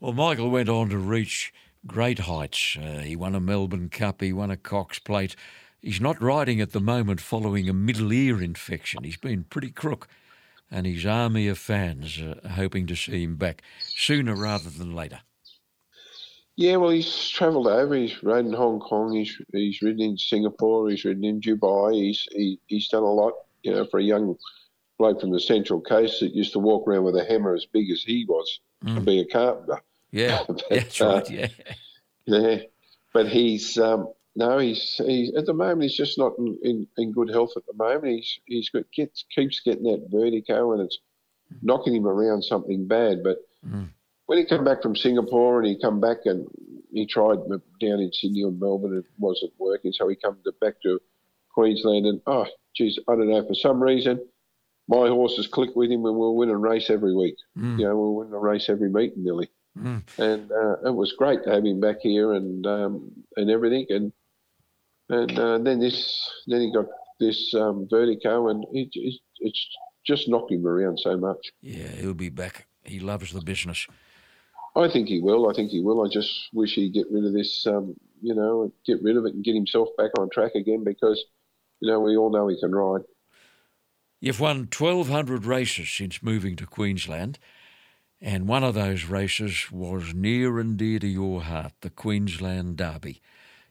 well, Michael went on to reach great heights. Uh, he won a Melbourne Cup. He won a Cox Plate. He's not riding at the moment following a middle ear infection. He's been pretty crook, and his army of fans are hoping to see him back sooner rather than later. Yeah, well, he's travelled over. He's ridden in Hong Kong. He's he's ridden in Singapore. He's ridden in Dubai. He's he, he's done a lot. You know, for a young bloke from the Central Coast that used to walk around with a hammer as big as he was mm. be a carpenter. Yeah, but, that's right. Uh, yeah, yeah. But he's um, no, he's he's at the moment he's just not in, in, in good health at the moment. He's he's got gets keeps getting that vertigo and it's knocking him around something bad. But mm. When he came back from Singapore and he come back and he tried down in Sydney or Melbourne, it wasn't working. So he come to, back to Queensland and oh, geez, I don't know for some reason my horses click with him and we'll win a race every week. Mm. You know, we'll win a race every meeting nearly. Mm. And uh, it was great to have him back here and um, and everything. And and uh, then this, then he got this um, vertigo, and it, it, it's just knocked him around so much. Yeah, he'll be back. He loves the business. I think he will. I think he will. I just wish he'd get rid of this, um, you know, get rid of it and get himself back on track again because, you know, we all know he can ride. You've won 1,200 races since moving to Queensland, and one of those races was near and dear to your heart, the Queensland Derby.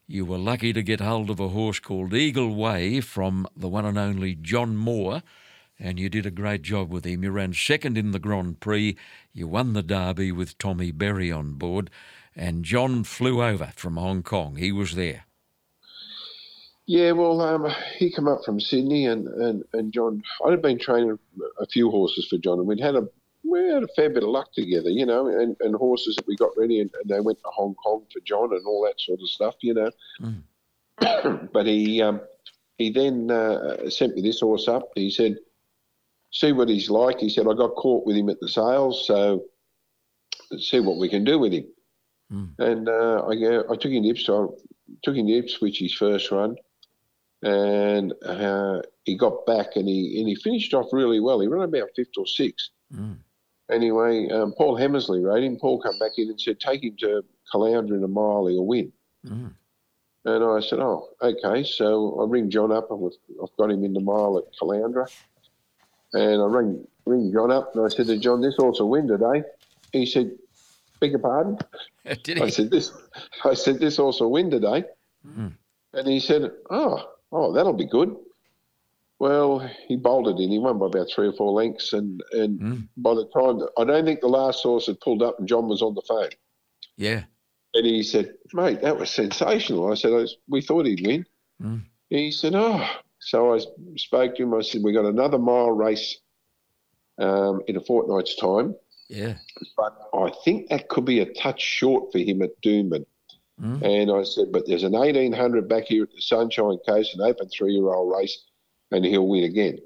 You were lucky to get hold of a horse called Eagle Way from the one and only John Moore, and you did a great job with him. You ran second in the Grand Prix, you won the Derby with Tommy Berry on board, and John flew over from Hong Kong. He was there. Yeah, well, um, he came up from Sydney, and, and, and John. I'd been training a few horses for John, and we'd had a we had a fair bit of luck together, you know, and, and horses that we got ready, and, and, they went to Hong Kong for John and all that sort of stuff, you know. Mm. but he um, he then uh, sent me this horse up. He said, "See what he's like." He said, "I got caught with him at the sales, so see what we can do with him." Mm. And uh, I, I took him to Ipswich. Took him to Ipswich his first run and uh, he got back and he and he finished off really well. He ran about fifth or sixth. Mm. Anyway, um, Paul Hammersley rode him. Paul came back in and said, "Take him to Caloundra in a mile, he'll win." Mm. And I said, "Oh, okay." So I ring John up, and I've got him in the mile at Caloundra. And I ring ring John up, and I said to John, "This horse will win today." He said, "Beg your pardon?" Did he? I said, "This." I said, "This horse will win today." Mm. And he said, "Oh." oh, that'll be good. Well, he bolted in. He won by about three or four lengths, and and mm. by the time I don't think the last horse had pulled up, and John was on the phone. Yeah. And he said, "Mate, that was sensational." I said, "We thought he'd win." Mm. He said, "Oh." So I spoke to him. I said, "We got another mile race um, in a fortnight's time." Yeah. But I think that could be a touch short for him at Doomben. Mm. And I said, but there's an 1800 back here at the Sunshine Coast, an open three year old race, and he'll win again.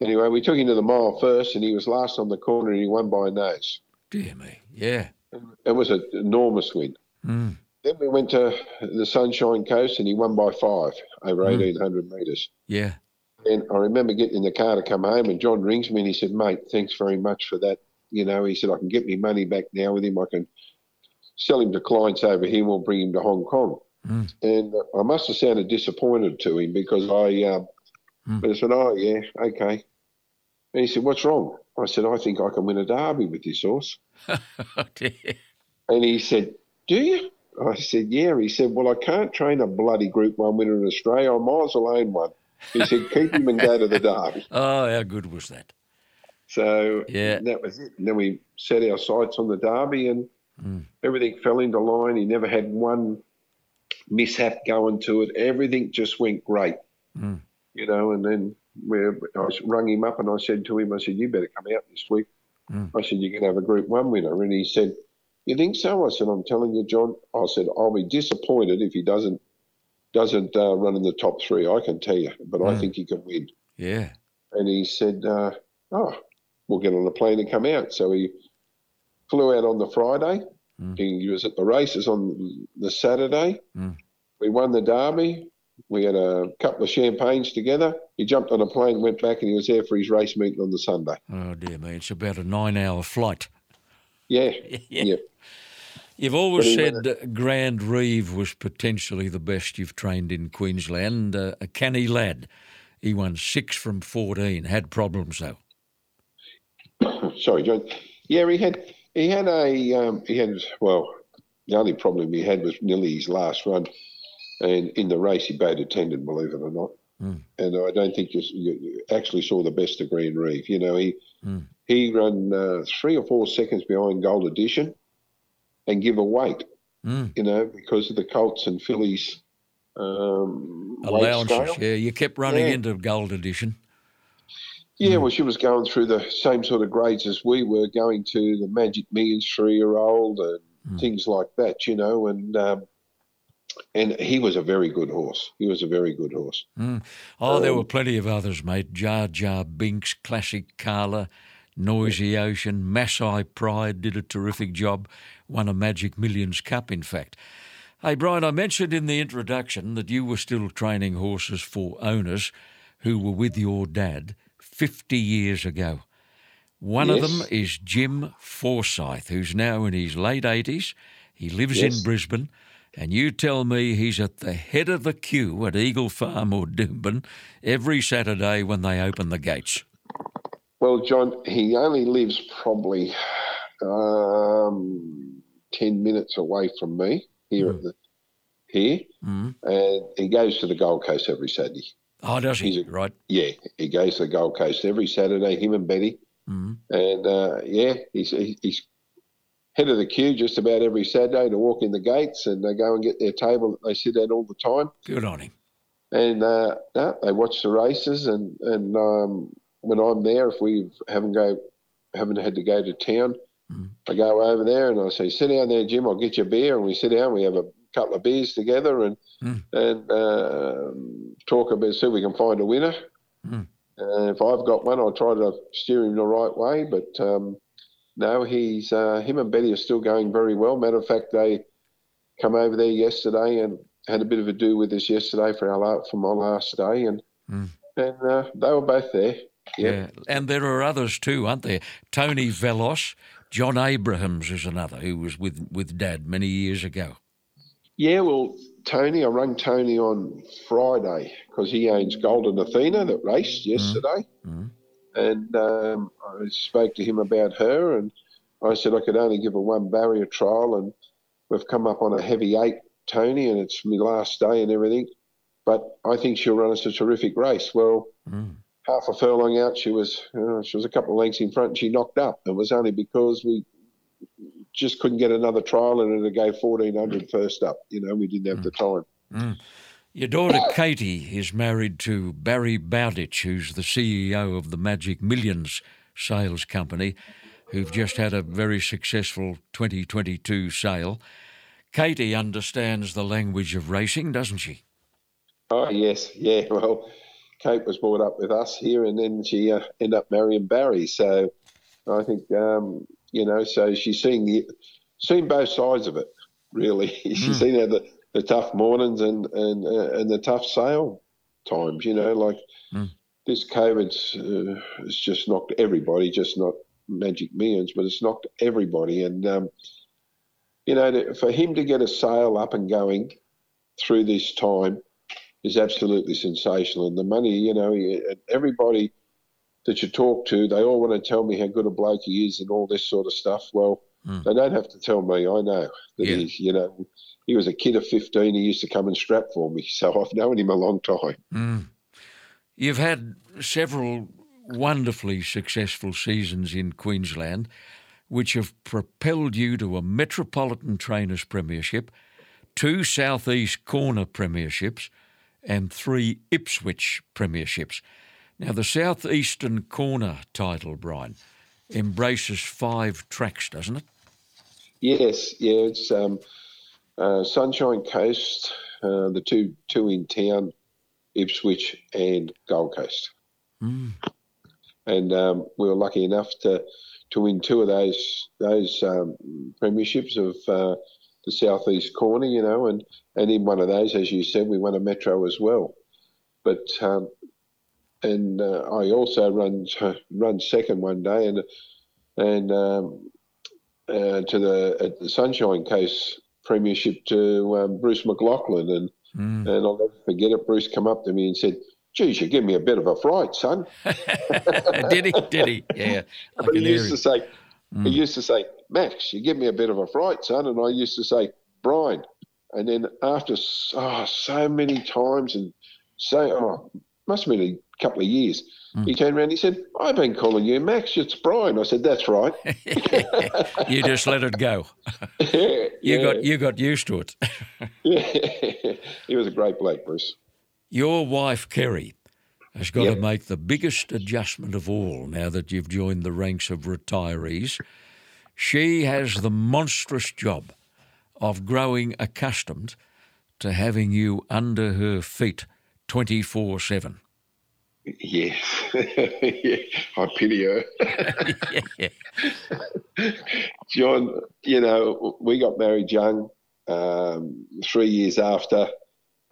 Anyway, we took him to the mile first, and he was last on the corner, and he won by a nose. Dear me, yeah. It was an enormous win. Mm. Then we went to the Sunshine Coast, and he won by five over mm. 1800 metres. Yeah. And I remember getting in the car to come home, and John rings me and he said, Mate, thanks very much for that. You know, he said, I can get me money back now with him. I can sell him to clients over here. We'll bring him to Hong Kong. Mm. And I must have sounded disappointed to him because I, uh, mm. I said, oh, yeah, okay. And he said, what's wrong? I said, I think I can win a derby with this horse. and he said, do you? I said, yeah. He said, well, I can't train a bloody Group 1 winner in Australia. I might as well own one. He said, keep him and go to the derby. Oh, how good was that? So yeah. that was it. And then we set our sights on the derby and Mm. Everything fell into line. He never had one mishap going to it. Everything just went great, mm. you know. And then we, I rung him up and I said to him, I said, "You better come out this week." Mm. I said, "You're going to have a Group One winner," and he said, "You think so?" I said, "I'm telling you, John." I said, "I'll be disappointed if he doesn't doesn't uh, run in the top three, I can tell you, but I think he can win. Yeah. And he said, uh, "Oh, we'll get on a plane and come out." So he flew out on the Friday. He was at the races on the Saturday. We won the Derby. We had a couple of champagnes together. He jumped on a plane, went back, and he was there for his race meeting on the Sunday. Oh dear me, it's about a nine-hour flight. Yeah, yeah. You've always said Grand Reeve was potentially the best you've trained in Queensland. Uh, a canny lad. He won six from 14, had problems though. Sorry, John. Yeah, he had he had a um, he had well, the only problem he had was nearly his last run, and in the race he bowed a tendon, believe it or not. And I don't think you, you actually saw the best of Green Reef. You know, he he ran uh, three or four seconds behind Gold Edition, and give a weight. You know, because of the Colts and Fillies um, Allowances, yeah. You kept running Yeah. into Gold Edition. Yeah, well, she was going through the same sort of grades as we were, going to the Magic Millions three-year-old and things like that, you know. And um, and he was a very good horse. He was a very good horse. Oh, Um, there were plenty of others, mate. Jar Jar Binks, Classic Carla, Noisy Ocean, Maasai Pride did a terrific job. Won a Magic Millions Cup, in fact. Hey, Brian, I mentioned in the introduction that you were still training horses for owners who were with your dad 50 years ago. One of them is Jim Forsyth, who's now in his late 80s. He lives Yes. in Brisbane. And you tell me he's at the head of the queue at Eagle Farm or Doomben every Saturday when they open the gates. Well, John, he only lives probably um, ten minutes away from me here at the here, and he goes to the Gold Coast every Saturday. Oh, does he? He's a- right. Yeah, he goes to the Gold Coast every Saturday. Him and Betty, and uh, yeah, he's he's head of the queue just about every Saturday to walk in the gates, and they go and get their table that they sit at all the time. Good on him. And uh, no, they watch the races, and and um, when I'm there, if we haven't go haven't had to go to town, I go over there and I say, "Sit down there, Jim. I'll get you a beer." And we sit down. We have a couple of beers together, and and um talk about see if we can find a winner. And if I've got one, I'll try to steer him the right way. But um, no, he's uh, him and Betty are still going very well. Matter of fact, they come over there yesterday and had a bit of a do with us yesterday for our for my last day, and and uh, they were both there. Yeah. Yeah. And there are others too, aren't there? Tony Velos, John Abrahams is another who was with, with Dad many years ago. Yeah, well, Tony, I rang Tony on Friday because he owns Golden Athena that raced mm. yesterday. Mm. And um, I spoke to him about her and I said I could only give her one barrier trial and we've come up on a heavy eight, Tony, and it's my last day and everything. But I think she'll run us a terrific race. Well, mm. Half a furlong out, she was uh, she was a couple of lengths in front and she knocked up. It was only because we just couldn't get another trial in her to go 1400 first up. You know, we didn't have the time. Your daughter Katie is married to Barry Bowditch, who's the CEO of the Magic Millions sales company, who've just had a very successful 2022 sale. Katie understands the language of racing, doesn't she? Oh, yes. Yeah. Well, Kate was brought up with us here and then she uh, ended up marrying Barry. So I think, um, you know, so she's seen, the, seen both sides of it, really. she's seen how the, the tough mornings and, and, uh, and the tough sale times, you know, like this COVID's uh, it's just knocked everybody, just not Magic Millions, but it's knocked everybody. And, um, you know, to, for him to get a sale up and going through this time is absolutely sensational. And the money, you know, everybody that you talk to, they all want to tell me how good a bloke he is and all this sort of stuff. Well, hmm. they don't have to tell me. I know that Yeah. he's, you know, he was a kid of 15. He used to come and strap for me. So I've known him a long time. Hmm. You've had several wonderfully successful seasons in Queensland, which have propelled you to a Metropolitan Trainers Premiership, two Southeast Corner Premierships, and three Ipswich Premierships. Now, the Southeastern Corner title, Brian, embraces five tracks, doesn't it? Yes, yeah, it's um, uh, Sunshine Coast, uh, the two two in town, Ipswich and Gold Coast. Mm. And um, we were lucky enough to to win two of those those um, premierships of uh, the southeast corner, you know, and and in one of those, as you said, we won a metro as well. But um, and uh, I also run run second one day, and and um, uh, to the at the Sunshine Coast Premiership to um, Bruce McLaughlin, and Mm. and I'll never forget it. Bruce come up to me and said, "Geez, you give me a bit of a fright, son." did he? Did he? Yeah. But he used to say, Mm. he used to say, Max, you give me a bit of a fright, son. And I used to say, Brian. And then after so, oh, so many times and so, oh, must have been a couple of years, Mm. he turned around and he said, I've been calling you Max, it's Brian. I said, that's right. you just let it go. yeah, You got you got used to it. yeah. he was a great bloke, Bruce. Your wife Kerry has got to make the biggest adjustment of all now that you've joined the ranks of retirees. She has the monstrous job of growing accustomed to having you under her feet 24 7. Yes. yeah. I pity her. John, you know, we got married young. Um, three years after,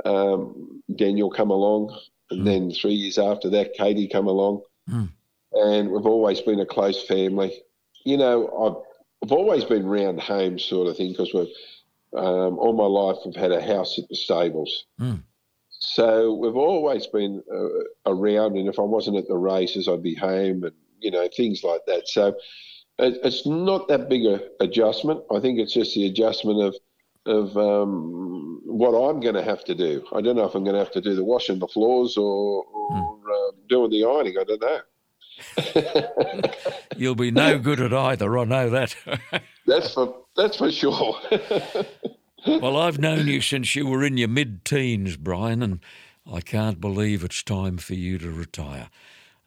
um, Daniel come along, and then three years after that, Katie come along, Mm. and we've always been a close family. You know, I've I've always been round home sort of thing because we've um, all my life we've had a house at the stables. Mm. So we've always been uh, around, and if I wasn't at the races, I'd be home, and you know things like that. So it, it's not that big a adjustment. I think it's just the adjustment of of um, what I'm going to have to do. I don't know if I'm going to have to do the washing the floors or, or um, doing the ironing. I don't know. You'll be no good at either, I know that. That's for that's for sure. well, I've known you since you were in your mid teens, Brian, and I can't believe it's time for you to retire.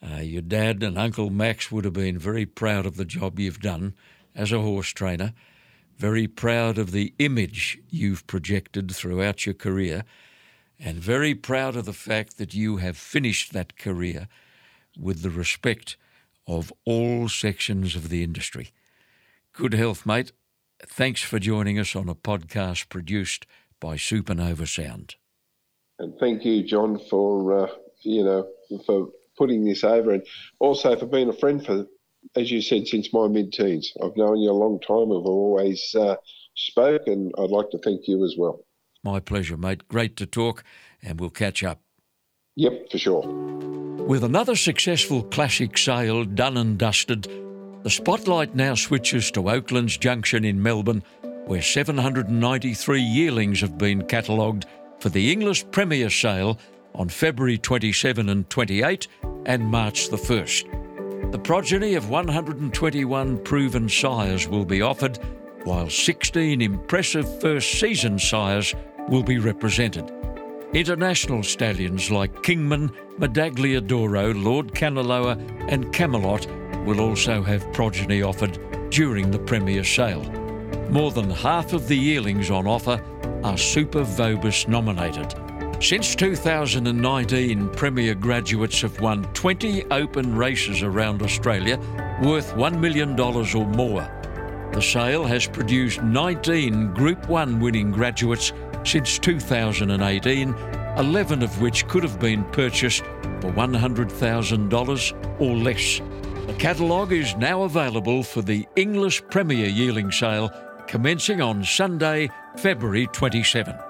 Uh, your dad and Uncle Max would have been very proud of the job you've done as a horse trainer, very proud of the image you've projected throughout your career, and very proud of the fact that you have finished that career with the respect of all sections of the industry. Good health, mate. Thanks for joining us on a podcast produced by Supernova Sound. and thank you, John, for uh, you know for putting this over, and also for being a friend for, as you said, since my mid-teens. I've known you a long time. I've always uh, spoke, and I'd like to thank you as well. My pleasure, mate. Great to talk, and we'll catch up. Yep, for sure. With another successful classic sale done and dusted, the spotlight now switches to Oaklands Junction in Melbourne, where 793 yearlings have been catalogued for the Inglis Premier Sale on February 27 and 28 and March the 1st. The progeny of 121 proven sires will be offered, while 16 impressive first season sires will be represented. International stallions like Kingman, Medaglia d'Oro, Lord Kanaloa, and Camelot will also have progeny offered during the Premier sale. More than half of the yearlings on offer are SuperVOBIS nominated. Since 2019, Premier graduates have won 20 open races around Australia worth $1 million or more. The sale has produced 19 Group 1 winning graduates since 2018, 11 of which could have been purchased for $100,000 or less. The catalogue is now available for the Inglis Premier Yearling Sale commencing on Sunday, February 27.